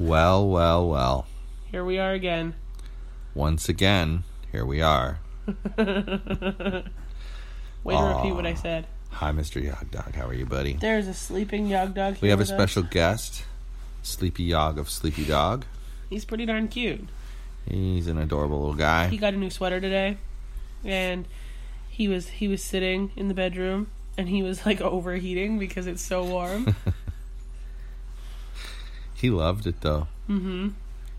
Well, well, well. Here we are again. Once again, here we are. Way to repeat what I said. Hi, Mr. Yog Dog. How are you, buddy? There's a sleeping yog dog here We have a with us. special guest, Sleepy Yog of Sleepy Dog. He's pretty darn cute. He's an adorable little guy. He got a new sweater today, and he was he was sitting in the bedroom, and he was like overheating because it's so warm. He loved it, though. mm-hmm.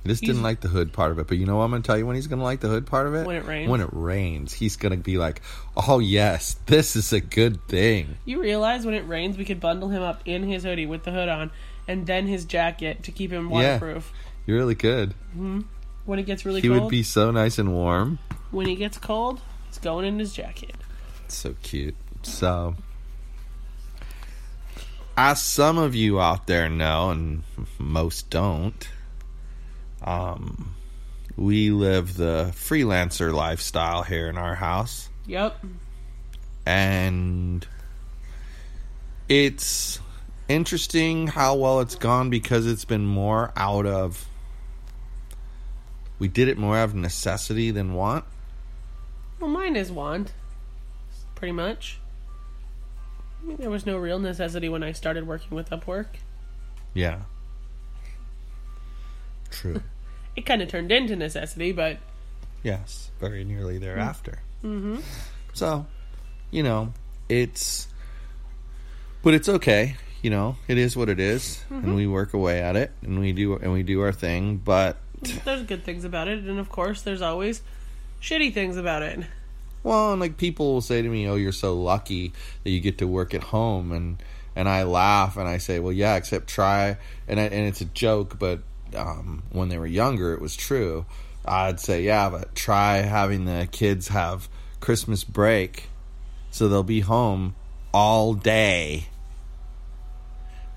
He just He's- didn't like the hood part of it. But you know what I'm going to tell you when he's going to like the hood part of it? When it rains. When it rains. He's going to be like, oh, yes, this is a good thing. You realize when it rains, we could bundle him up in his hoodie with the hood on, and then his jacket to keep him Yeah. waterproof. You're really good. When it gets really He cold, would be so nice and warm. when he gets cold, he's going in his jacket. So cute. So, as some of you out there know, and most don't, um, we live the freelancer lifestyle here in our house. Yep. and it's interesting how well it's gone because it's been more out of we did it more out of necessity than want Well, mine is want. Pretty much. There was no real necessity when I started working with Upwork. yeah true It kind of turned into necessity, but yes very nearly thereafter mm-hmm. so you know it's but it's okay you know it is what it is, and we work away at it and we do and we do our thing but there's good things about it, and of course, there's always shitty things about it. Well, and like people will say to me, "Oh, you're so lucky that you get to work at home," and and I laugh and I say, "Well, yeah, except try." And I, and it's a joke, but um, when they were younger, it was true. I'd say, "Yeah, but try having the kids have Christmas break, so they'll be home all day,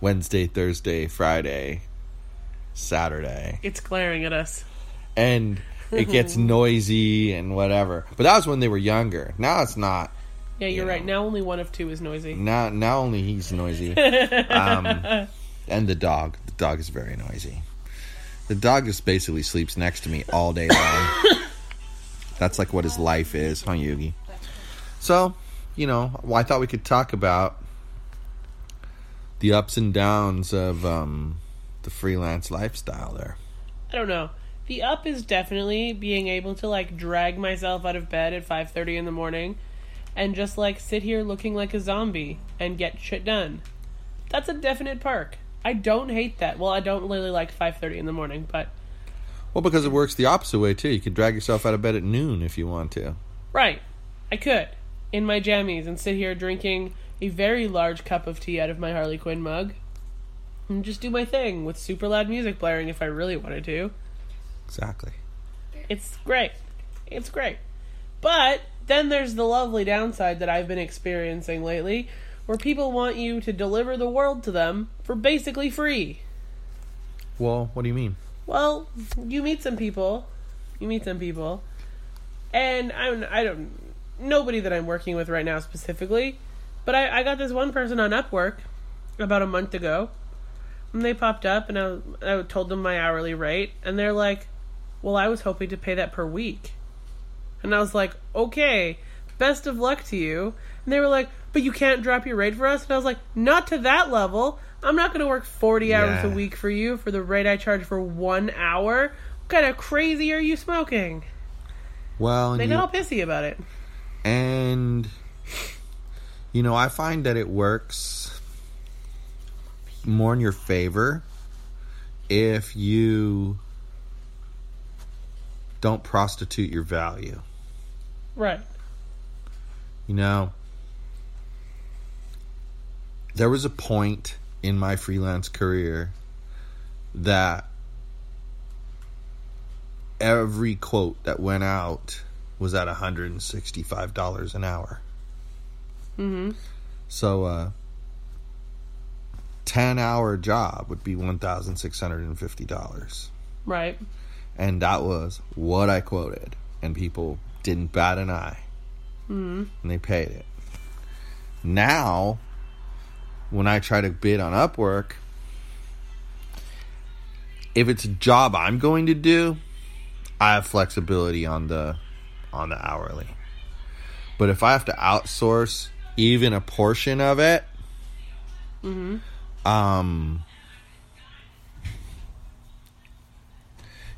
Wednesday, Thursday, Friday, Saturday." It's glaring at us. and it gets noisy and whatever. But that was when they were younger. Now it's not. Yeah, you're You right. Now only one of two is noisy. Now, now only he's noisy. um, and the dog. The dog is very noisy. The dog just basically sleeps next to me all day long. That's like what his life is, huh, Yugi? So, you know, well, I thought we could talk about the ups and downs of um, the freelance lifestyle there. I don't know. The up is definitely being able to like drag myself out of bed at 5:30 in the morning and just like sit here looking like a zombie and get shit done. That's a definite perk. I don't hate that. Well, I don't really like 5:30 in the morning, but Well, because it works the opposite way too. You could drag yourself out of bed at noon if you want to. right. I could in my jammies and sit here drinking a very large cup of tea out of my Harley Quinn mug and just do my thing with super loud music blaring if I really wanted to. Exactly. It's great. It's great. But then there's the lovely downside that I've been experiencing lately where people want you to deliver the world to them for basically free. Well, what do you mean? Well, you meet some people, you meet some people, and I'm I don't nobody that I'm working with right now specifically, but I, I got this one person on Upwork about a month ago, and they popped up, and I I told them my hourly rate, and they're like, "Well, I was hoping to pay that per week," and I was like, "Okay, best of luck to you," and they were like, "But you can't drop your rate for us," and I was like, "Not to that level." I'm not going to work 40 hours a week for you for the rate I charge for one hour. What kind of crazy are you smoking? Well, They got all pissy about it. and you know, I find that it works more in your favor if you don't prostitute your value. Right. You know, there was a point in my freelance career that every quote that went out was at $165 an hour. Mm-hmm. So uh 10 hour job would be $1,650. Right. And that was what I quoted. And people didn't bat an eye. Mm-hmm. And they paid it. Now, when I try to bid on Upwork, if it's a job I'm going to do, I have flexibility on the on the hourly. But if I have to outsource even a portion of it, Mm-hmm. um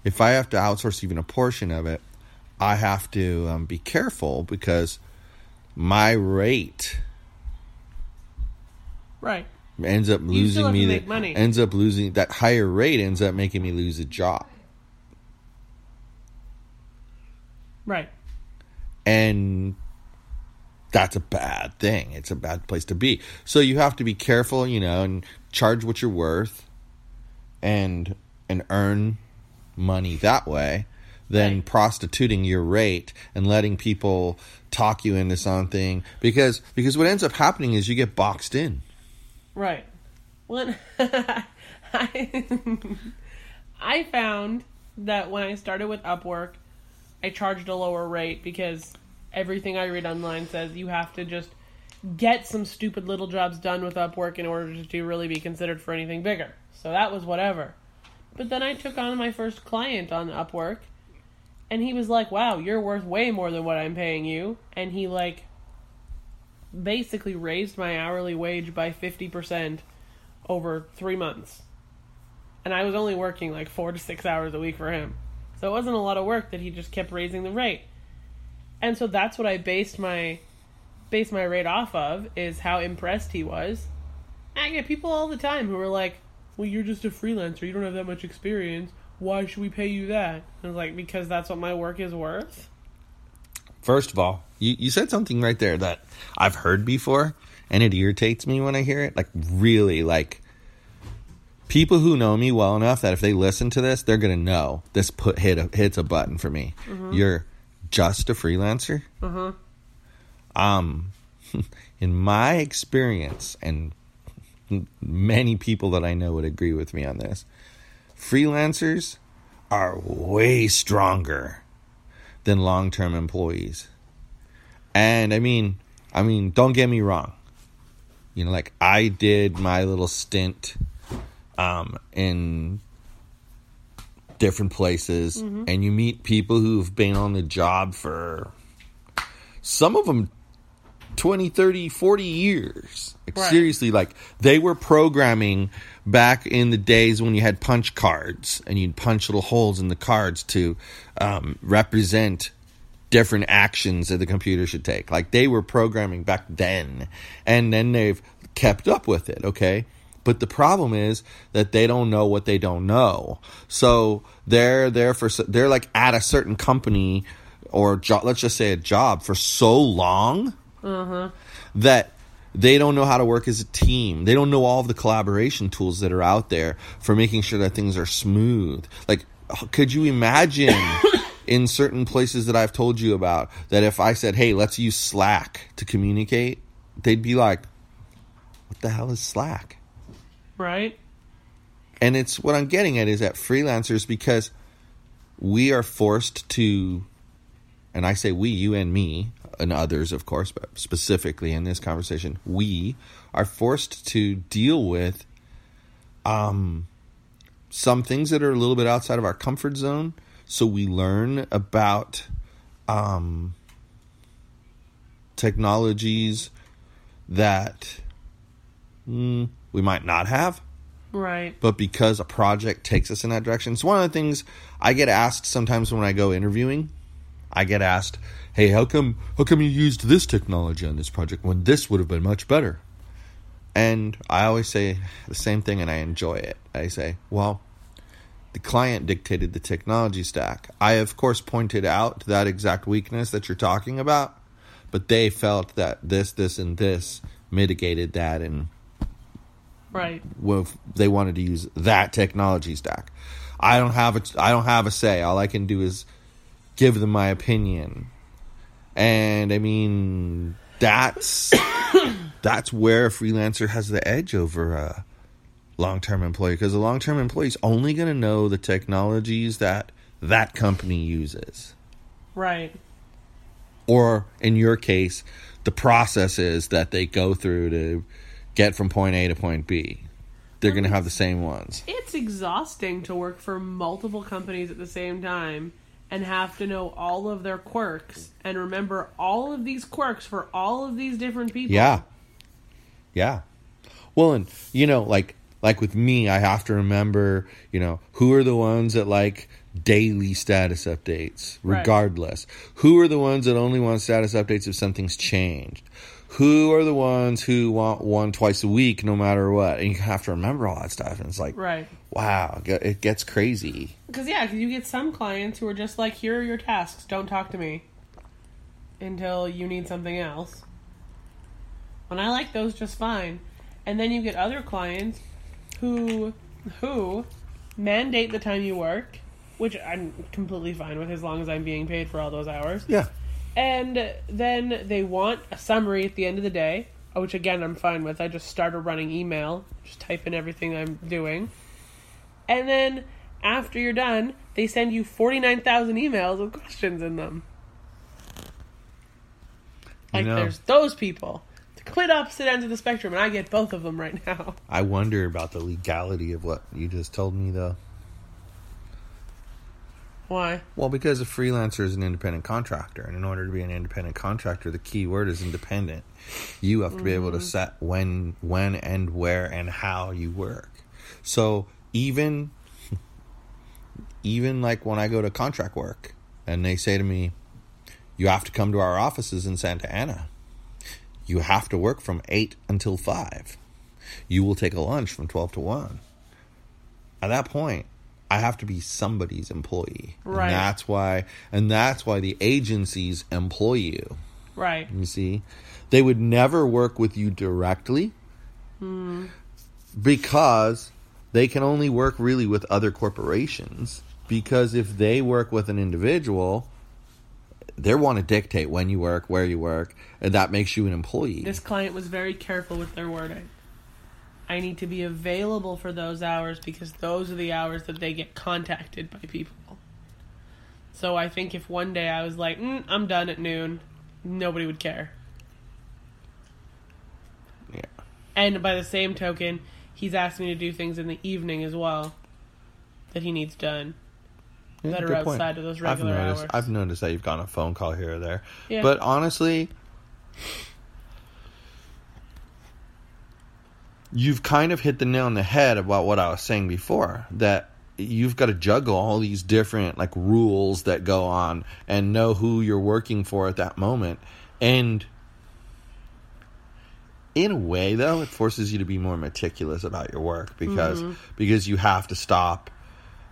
if I have to outsource even a portion of it, I have to um, be careful because my rate Right. ends up losing me the, money. ends up losing that higher rate ends up making me lose a job Right. and that's a bad thing it's a bad place to be so you have to be careful you know and charge what you're worth and and earn money that way than Right. prostituting your rate and letting people talk you into something because because what ends up happening is you get boxed in Right. When I I found that when I started with Upwork, I charged a lower rate because everything I read online says you have to just get some stupid little jobs done with Upwork in order to really be considered for anything bigger. So that was whatever. But then I took on my first client on Upwork and he was like, "Wow, you're worth way more than what I'm paying you." And he like basically raised my hourly wage by 50% over three months. And I was only working like four to six hours a week for him. So it wasn't a lot of work that he just kept raising the rate. And so that's what I based my based my rate off of is how impressed he was. I get people all the time who are like, Well, you're just a freelancer, you don't have that much experience. Why should we pay you that? I was like, Because that's what my work is worth. First of all, you, you said something right there that I've heard before, and it irritates me when I hear it. Like, really, like, people who know me well enough that if they listen to this, they're going to know this put hit a, hits a button for me. You're just a freelancer? Uh-huh. Um, in my experience, and many people that I know would agree with me on this, freelancers are way stronger than long-term employees. And I mean, I mean, don't get me wrong. You know, like I did my little stint um in different places and you meet people who've been on the job for some of them 20 30 40 years. Like Right. seriously like they were programming back in the days when you had punch cards and you'd punch little holes in the cards to um, represent different actions that the computer should take. Like they were programming back then. And then they've kept up with it okay? But the problem is that they don't know what they don't know. So they're there for they're like at a certain company or jo- let's just say a job for so long that they don't know how to work as a team. They don't know all of the collaboration tools that are out there for making sure that things are smooth. Like, could you imagine in certain places that I've told you about that if I said, hey, let's use Slack to communicate, they'd be like, what the hell is Slack? Right? And it's what I'm getting at is that freelancers, because we are forced to, and I say we, you and me, and others, of course, but specifically in this conversation, we are forced to deal with um, some things that are a little bit outside of our comfort zone. So we learn about um, technologies that mm, we might not have Right. but because a project takes us in that direction. It's one of the things I get asked sometimes when I go interviewing. I get asked, "Hey, how come how come you used this technology on this project when this would have been much better?" And I always say the same thing and I enjoy it. I say, "Well, the client dictated the technology stack. I of course pointed out that exact weakness that you're talking about, but they felt that this this and this mitigated that and Right. Well, they wanted to use that technology stack. I don't have a I don't have a say. All I can do is give them my opinion. And I mean that's that's where a freelancer has the edge over a long-term employee because a long-term employee is only going to know the technologies that that company uses. Right. Or in your case, the processes that they go through to get from point A to point B. They're going to have the same ones. It's exhausting to work for multiple companies at the same time and have to know all of their quirks and remember all of these quirks for all of these different people. Yeah. Yeah. Well, and you know, like like with me, I have to remember, you know, who are the ones that like daily status updates, Right. regardless. Who are the ones that only want status updates if something's changed? Who are the ones who want one twice a week, no matter what? And you have to remember all that stuff. And it's like, Right. wow, it gets crazy. Because, yeah, 'cause you get some clients who are just like, here are your tasks, don't talk to me until you need something else. And I like those just fine. And then you get other clients who who mandate the time you work, which I'm completely fine with as long as I'm being paid for all those hours. Yeah. And then they want a summary at the end of the day, which again I'm fine with. I just start a running email, just type in everything I'm doing. And then after you're done, they send you 49,000 emails with questions in them. Like there's those people. The complete opposite ends of the spectrum, and I get both of them right now. I wonder about the legality of what you just told me, though. Why? Well, because a freelancer is an independent contractor, and in order to be an independent contractor, the key word is independent. You have to be able to mm-hmm. set when, when, and where, and how you work. So even, even like when I go to contract work, and they say to me, "You have to come to our offices in Santa Ana. You have to work from eight until five. You will take a lunch from twelve to one." At that point, I have to be somebody's employee. Right. And that's why and that's why the agencies employ you. Right. You see? They would never work with you directly because they can only work really with other corporations. Because if they work with an individual, they want to dictate when you work, where you work, and that makes you an employee. This client was very careful with their wording. I need to be available for those hours because those are the hours that they get contacted by people. So I think if one day I was like, mm, I'm done at noon, nobody would care. yeah. And by the same token, he's asked me to do things in the evening as well that he needs done. Yeah, that are good point. outside of those regular I've noticed, hours. I've noticed that you've gotten a phone call here or there. Yeah. But honestly, you've kind of hit the nail on the head about what I was saying before. That you've got to juggle all these different like rules that go on and know who you're working for at that moment. And in a way though, it forces you to be more meticulous about your work because mm-hmm. because you have to stop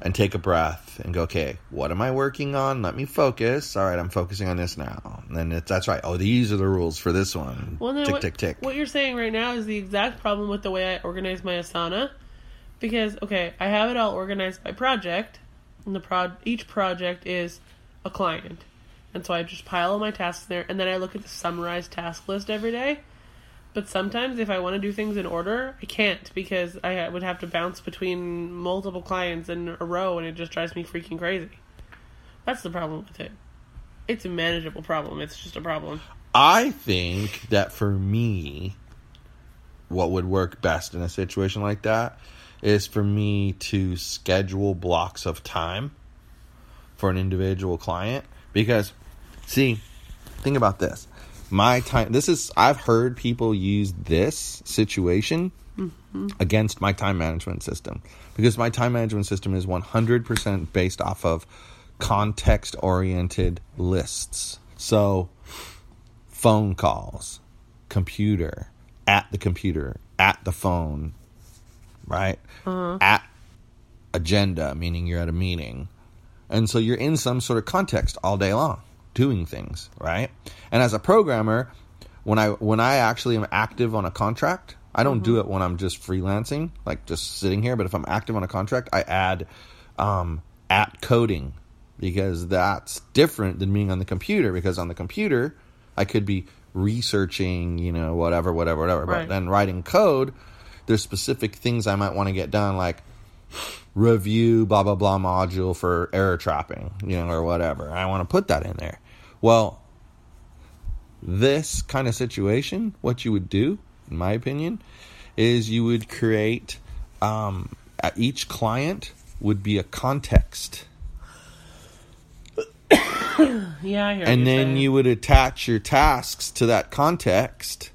and take a breath and go, okay, what am I working on? Let me focus. All right, I'm focusing on this now. And then it's, that's right. Oh, these are the rules for this one. Well, no, tick, what, tick, tick. What you're saying right now is the exact problem with the way I organize my Asana. Because, okay, I have it all organized by project, and the prod each project is a client. And so I just pile all my tasks there, and then I look at the summarized task list every day. But sometimes, if I want to do things in order, I can't because I would have to bounce between multiple clients in a row, and it just drives me freaking crazy. That's the problem with it. It's a manageable problem. It's just a problem. I think that for me, what would work best in a situation like that is for me to schedule blocks of time for an individual client. Because, see, think about this. My time, this is, I've heard people use this situation mm-hmm. against my time management system because my time management system is 100% based off of context oriented lists. So, phone calls, computer, at the computer, at the phone, right? Uh-huh. At agenda, meaning you're at a meeting. And so you're in some sort of context all day long doing things, right? And as a programmer, when I when I actually am active on a contract, I don't do it when I'm just freelancing, like just sitting here. But if I'm active on a contract, I add um, at coding because that's different than being on the computer. Because on the computer, I could be researching, you know, whatever, whatever, whatever. Right. But then writing code, there's specific things I might want to get done, like review blah blah blah module for error trapping, you know, or whatever. I want to put that in there. Well, this kind of situation, what you would do, in my opinion, is you would create um, each client would be a context, Yeah, and then saying. you would attach your tasks to that context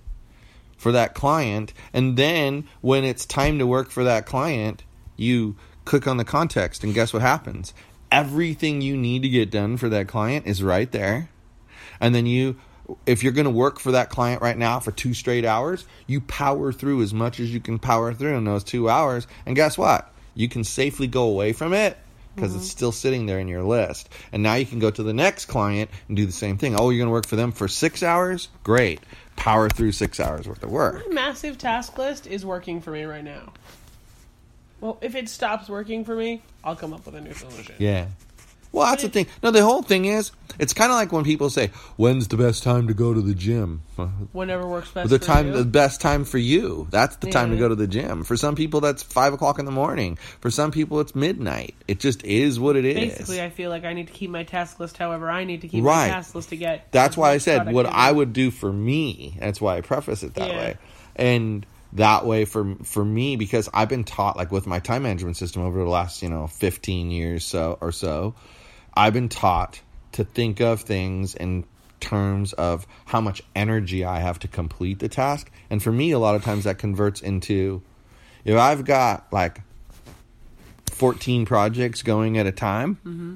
for that client, and then when it's time to work for that client, you click on the context, and guess what happens? Everything you need to get done for that client is right there. And then you, if you're going to work for that client right now for two straight hours, you power through as much as you can power through in those two hours. And guess what? You can safely go away from it because it's mm-hmm. still sitting there in your list. And now you can go to the next client and do the same thing. Oh, you're going to work for them for six hours? Great. Power through six hours worth of work. My massive task list is working for me right now. Well, if it stops working for me, I'll come up with a new solution. Yeah. Well, that's the thing. No, the whole thing is, it's kind of like when people say, "When's the best time to go to the gym?" Whenever works best the for time you. the best time for you that's the time to go to the gym for some people that's five o'clock in the morning for some people it's midnight it just is what it is Basically, I feel like I need to keep my task list however I need to keep Right. my task list to get. that's why i said what i would do for me that's why i preface it that Yeah. way and that way for for me because i've been taught like with my time management system over the last you know 15 years so or so i've been taught to think of things in terms of how much energy i have to complete the task. And for me a lot of times that converts into if i've got like 14 projects going at a time mm-hmm.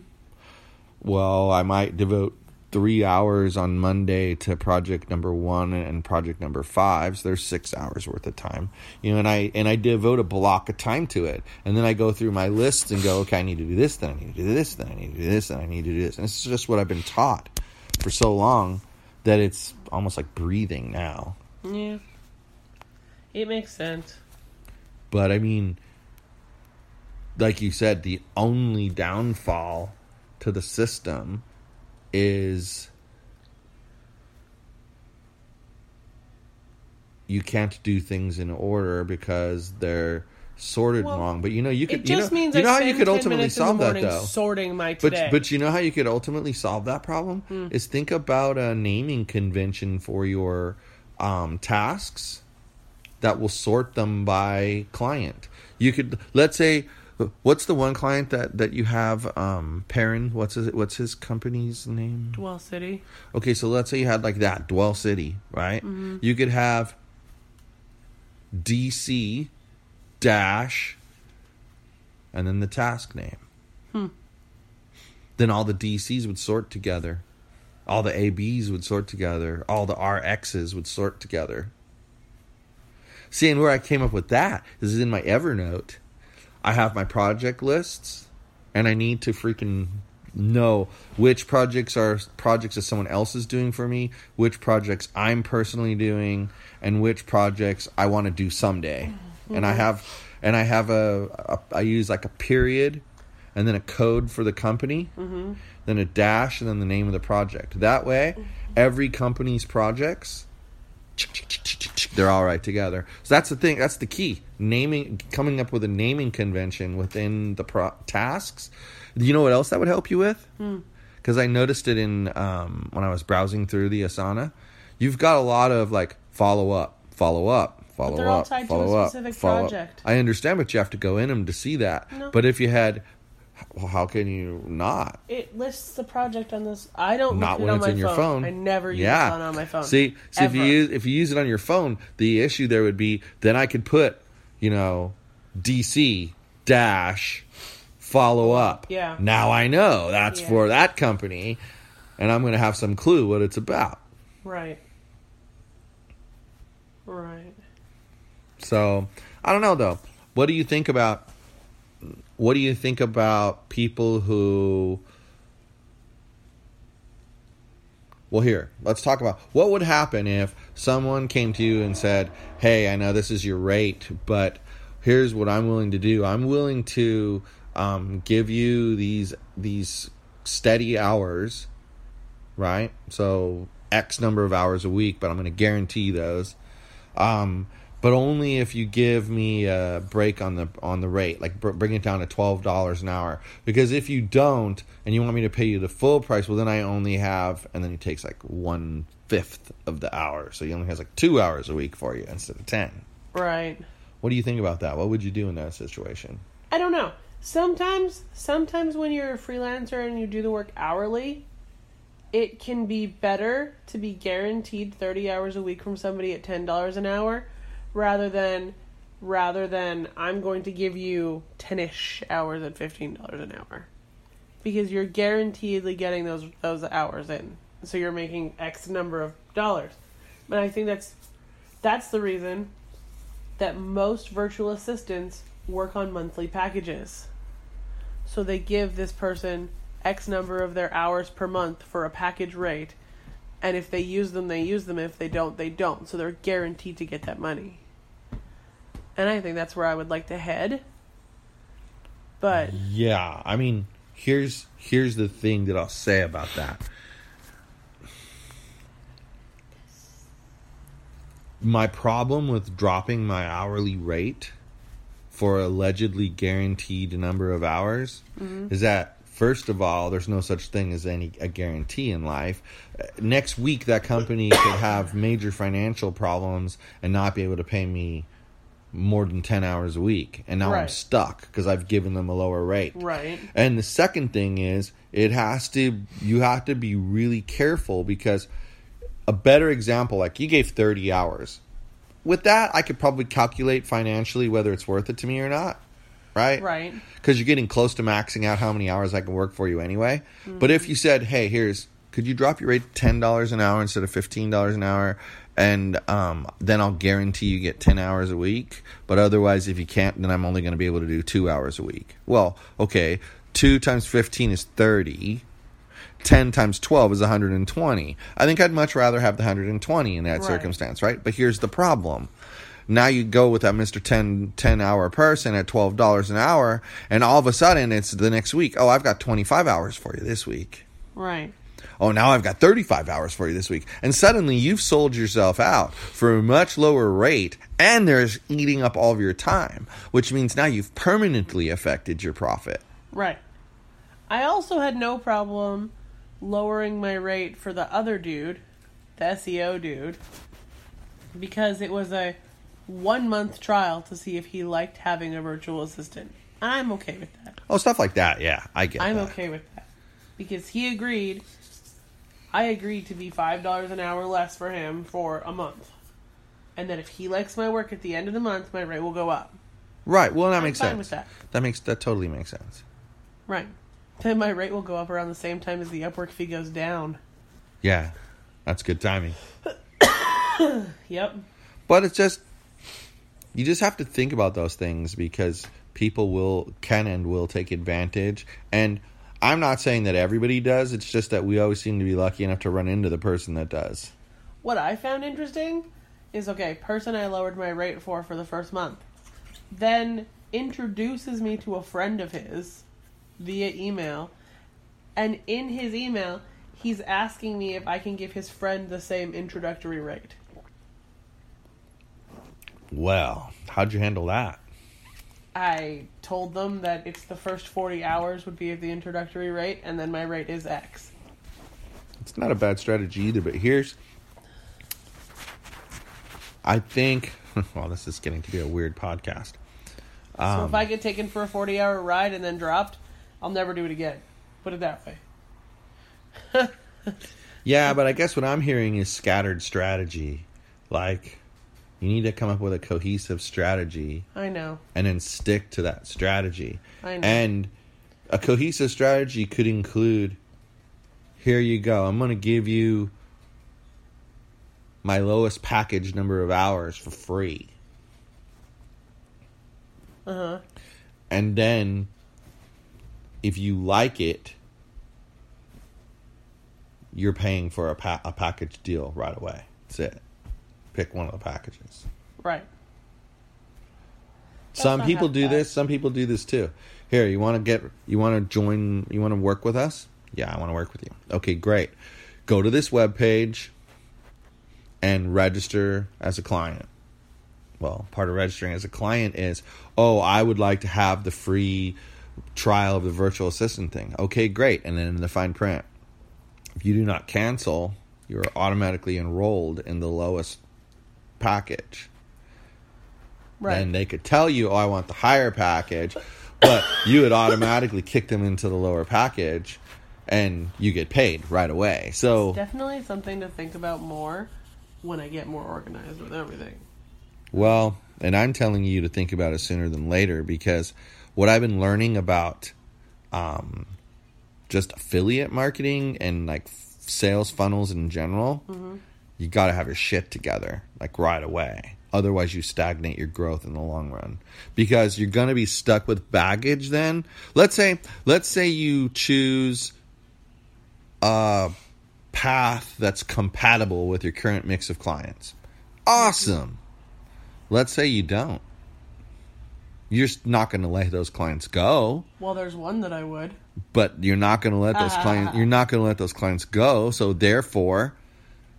well i might devote three hours on Monday to project number one and project number five. So there's six hours worth of time, you know, and I and I devote a block of time to it, and then I go through my lists and go, okay, I need to do this, then I need to do this, then I need to do this, then I need to do this, and it's just what I've been taught for so long that it's almost like breathing now. Yeah, it makes sense. But I mean, like you said, the only downfall to the system is you can't do things in order because they're sorted Well, wrong. But you know, you could It you just know, means you know how you could 10 ultimately solve that though. sorting my But today. but you know how you could ultimately solve that problem Hmm. is think about a naming convention for your um, tasks that will sort them by client. You could let's say what's the one client that that you have um Perrin what's his what's his company's name? Dwell City. Okay, so let's say you had like that Dwell City, right? Mm-hmm. You could have DC dash and then the task name. Hmm. Then all the DCs would sort together. All the ABs would sort together. All the RXs would sort together. See, and where I came up with that is in my Evernote. I have my project lists, and I need to freaking know which projects are projects that someone else is doing for me, which projects I'm personally doing, and which projects I want to do someday. Mm-hmm. And I have, and I have a, a, I use like a period, and then a code for the company, mm-hmm. then a dash, and then the name of the project. That way, mm-hmm. every company's projects they're all right together. So that's the thing. That's the key. Naming, coming up with a naming convention within the pro- tasks. You know what else that would help you with? Because I noticed it in um, when I was browsing through the Asana. You've got a lot of like follow up, follow up, follow they're all up, tied to a follow up, specific follow up. I understand, but you have to go in them to see that. No. But if you had, well, how can you not? It lists the project on this. I don't not when it on it's in your phone. I never use yeah. it on my phone. See, see if you use if you use it on your phone, the issue there would be then I could put, you know, DC dash follow up. Yeah. Now I know that's Yeah. for that company, and I'm going to have some clue what it's about. Right. Right. So I don't know though. What do you think about? What do you think about people who Well, here, let's talk about what would happen if someone came to you and said, "Hey, I know this is your rate, but here's what I'm willing to do. I'm willing to um, give you these these steady hours, right? So X number of hours a week, but I'm going to guarantee those. Um, but only if you give me a break on the on the rate, like br- bring it down to twelve dollars an hour. Because if you don't, and you want me to pay you the full price, well then I only have, and then he takes like one fifth of the hour, so he only has like two hours a week for you instead of ten. Right. What do you think about that? What would you do in that situation? I don't know. Sometimes, sometimes when you're a freelancer and you do the work hourly, it can be better to be guaranteed 30 hours a week from somebody at $10 an hour rather than rather than I'm going to give you 10ish hours at $15 an hour. Because you're guaranteedly getting those those hours in. So you're making X number of dollars. But I think that's that's the reason that most virtual assistants work on monthly packages. So they give this person X number of their hours per month for a package rate. And if they use them, they use them. If they don't, they don't. So they're guaranteed to get that money. And I think that's where I would like to head. But Yeah, I mean, here's here's the thing that I'll say about that. My problem with dropping my hourly rate for allegedly guaranteed number of hours mm-hmm. is that first of all, there's no such thing as any a guarantee in life. Next week, that company could have major financial problems and not be able to pay me more than 10 hours a week and now i'm stuck because i've given them a lower rate Right. and the second thing is it has to you have to be really careful because a better example like you gave 30 hours with that i could probably calculate financially whether it's worth it to me or not right Right. because you're getting close to maxing out how many hours I can work for you anyway. But if mm-hmm. you said, "Hey, here's could you drop your rate to ten dollars an hour instead of fifteen dollars an hour?" And um, then I'll guarantee you get ten hours a week. But otherwise, if you can't, then I'm only going to be able to do two hours a week. Well, okay, two times fifteen is thirty. 10 times 12 is 120. I think I'd much rather have the 120 in that Right. circumstance, right? But here's the problem. Now you go with that Mr. 10, 10 hour person at $12 an hour, and all of a sudden it's the next week. Oh, I've got 25 hours for you this week. Right. Oh, now I've got 35 hours for you this week. And suddenly you've sold yourself out for a much lower rate, and there's eating up all of your time, which means now you've permanently affected your profit. Right. I also had no problem lowering my rate for the other dude, the SEO dude, because it was a one month trial to see if he liked having a virtual assistant. I'm okay with that. Oh, stuff like that. Yeah, I get I'm that. okay with that. Because he agreed, I agreed to be $5 an hour less for him for a month. And that if he likes my work at the end of the month, my rate will go up. Right. Well, that I'm makes fine sense. with that. That makes that totally makes sense. Right. Then my rate will go up around the same time as the Upwork fee goes down. Yeah, that's good timing. Yep. But it's just you just have to think about those things because people will can and will take advantage and I'm not saying that everybody does. It's just that we always seem to be lucky enough to run into the person that does. What I found interesting is okay, person I lowered my rate for for the first month, then introduces me to a friend of his via email, and in his email, he's asking me if I can give his friend the same introductory rate. Well, how'd you handle that? I told them that it's the first 40 hours would be at the introductory rate, and then my rate is X. It's not a bad strategy either, but here's I think well, this is getting to be a weird podcast. so Um, if I get taken for a 40 hour ride and then dropped, I'll never do it again. Put it that way. Yeah, but I guess what I'm hearing is scattered strategy. Like, you need to come up with a cohesive strategy I know. and then stick to that strategy. I know. And a cohesive strategy could include here you go, I'm going to give you my lowest package number of hours for free. Uh huh. And then if you like it, you're paying for a, pa- a package deal right away. That's it. Pick one of the packages. Right. some people do bad. this. Some people do this too. Here, you want to get, you want to join, you want to work with us? Yeah, I want to work with you. Okay, great. Go to this web page and register as a client. Well, part of registering as a client is, oh, I would like to have the free trial of the virtual assistant thing. Okay, great. And then in the fine print, if you do not cancel, you are automatically enrolled in the lowest package Right. And they could tell you, "Oh, I want the higher package," but you would automatically kick them into the lower package, and you get paid right away. So, Definitely something to think about more when I get more organized with everything. well, and I'm telling you to think about it sooner than later because what I've been learning about, um, just affiliate marketing and like sales funnels in general, you got to have your shit together like right away. Otherwise, you stagnate your growth in the long run because you're going to be stuck with baggage. Then, let's say, let's say you choose a path that's compatible with your current mix of clients. Awesome. Let's say you don't. You're not going to let those clients go Well, there's one that I would. but you're not going to let those clients you're not going to let those clients go so therefore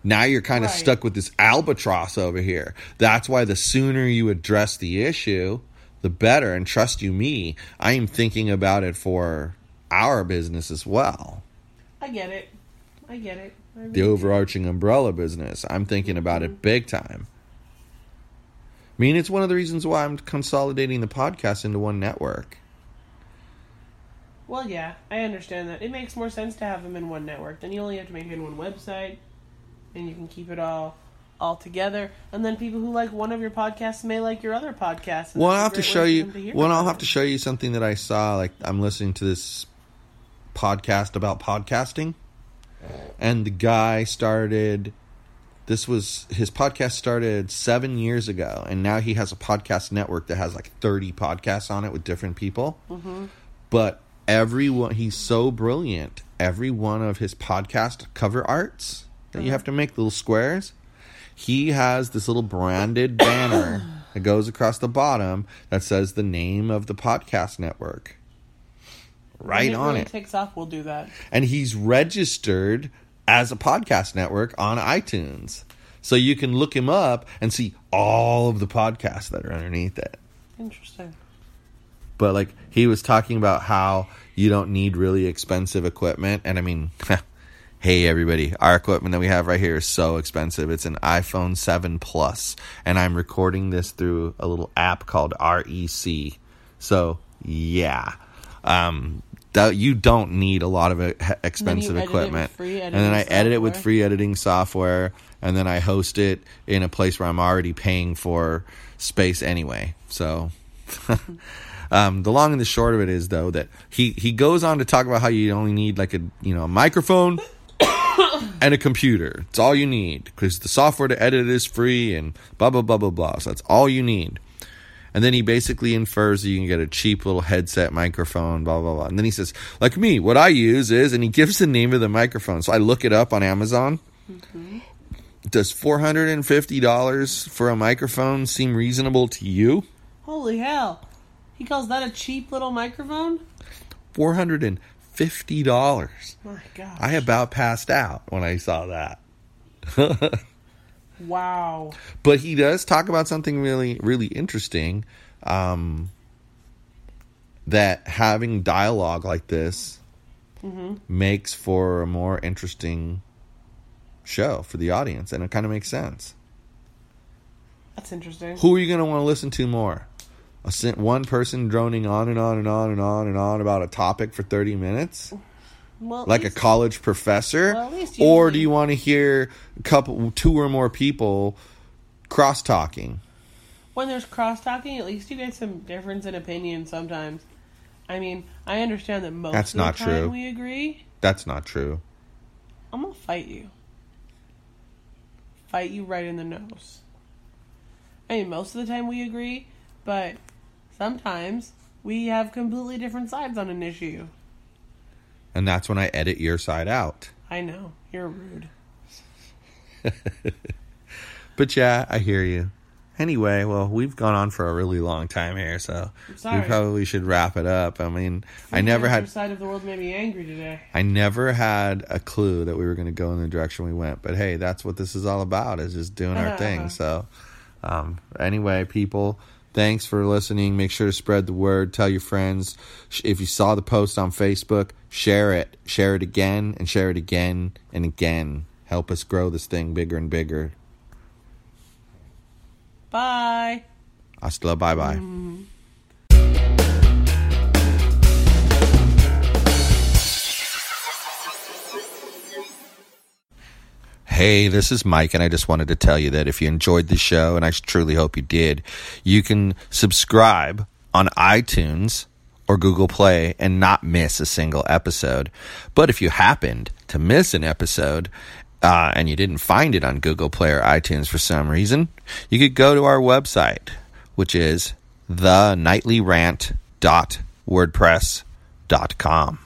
now you're kind of Right. stuck with this albatross over here that's why the sooner you address the issue the better and trust you me i am thinking about it for our business as well I get it. I get it. I the really overarching umbrella business i'm thinking about it mm-hmm. big time i mean it's one of the reasons why i'm consolidating the podcast into one network Well, yeah, I understand that. It makes more sense to have them in one network. Then you only have to maintain one website, and you can keep it all all together. And then people who like one of your podcasts may like your other podcast. Well, I'll have to show you. to Well, I'll have to show you something that I saw. Like I'm listening to this podcast about podcasting, and the guy started. This was his podcast started seven years ago, and now he has a podcast network that has like 30 podcasts on it with different people. Mm-hmm. But everyone, he's so brilliant. Every one of his podcast cover arts that you have to make little squares. He has this little branded banner that goes across the bottom that says the name of the podcast network. Right when it on really it. takes off, we'll do that. and he's registered as a podcast network on iTunes. So you can look him up and see all of the podcasts that are underneath it. Interesting. but like he was talking about how you don't need really expensive equipment. And i mean hey everybody. Our equipment that we have right here is so expensive. It's an iphone 7 plus and i'm recording this through a little app called rec so yeah. Um that you don't need a lot of expensive equipment. and then i edit it with free editing software and then i host it in a place where i'm already paying for space anyway. So um, the long and the short of it is though that he he goes on to talk about how you only need like a you know a microphone and a computer. It's all you need because the software to edit is free and blah blah blah blah blah. So that's all you need. And then he basically infers that you can get a cheap little headset microphone, blah blah blah. And then he says, like me, what I use is, and he gives the name of the microphone. So I look it up on Amazon. Mm-hmm. Does four hundred and fifty dollars for a microphone seem reasonable to you? Holy hell! He calls that a cheap little microphone. Four hundred and fifty dollars. My God! I about passed out when I saw that. wow. But he does talk about something really, really interesting. Um, that having dialogue like this makes for a more interesting show for the audience, and it kind of makes sense. That's interesting. Who are you going to want to listen to more? A sen- one person droning on and on and on and on and on about a topic for 30 minutes? Well, like a college professor Well, least or do you want to hear a couple two or more people cross talking when there's cross talking, at least you get some difference in opinion sometimes. I mean, I understand that most That's of the not time true. we agree. that's not true I'm gonna fight you. Fight you right in the nose. I mean, most of the time we agree, but sometimes we have completely different sides on an issue. and that's when i edit your side out I know. You're rude. But yeah, I hear you. Anyway, well, we've gone on for a really long time here, so we probably should wrap it up. I mean, I never had side of the world made me angry today. I never had a clue that we were going to go in the direction we went. But hey, that's what this is all about is just doing our thing. So, um, anyway, people, thanks for listening. Make sure to spread the word. Tell your friends. If you saw the post on Facebook, share it. Share it again and share it again and again. Help us grow this thing bigger and bigger. Bye. Hasta bye bye. Mm. Hey, this is Mike, and I just wanted to tell you that if you enjoyed the show, and I truly hope you did, you can subscribe on iTunes or Google Play and not miss a single episode. But if you happened to miss an episode uh, and you didn't find it on Google Play or iTunes for some reason, you could go to our website, which is thenightlyrant.wordpress.com.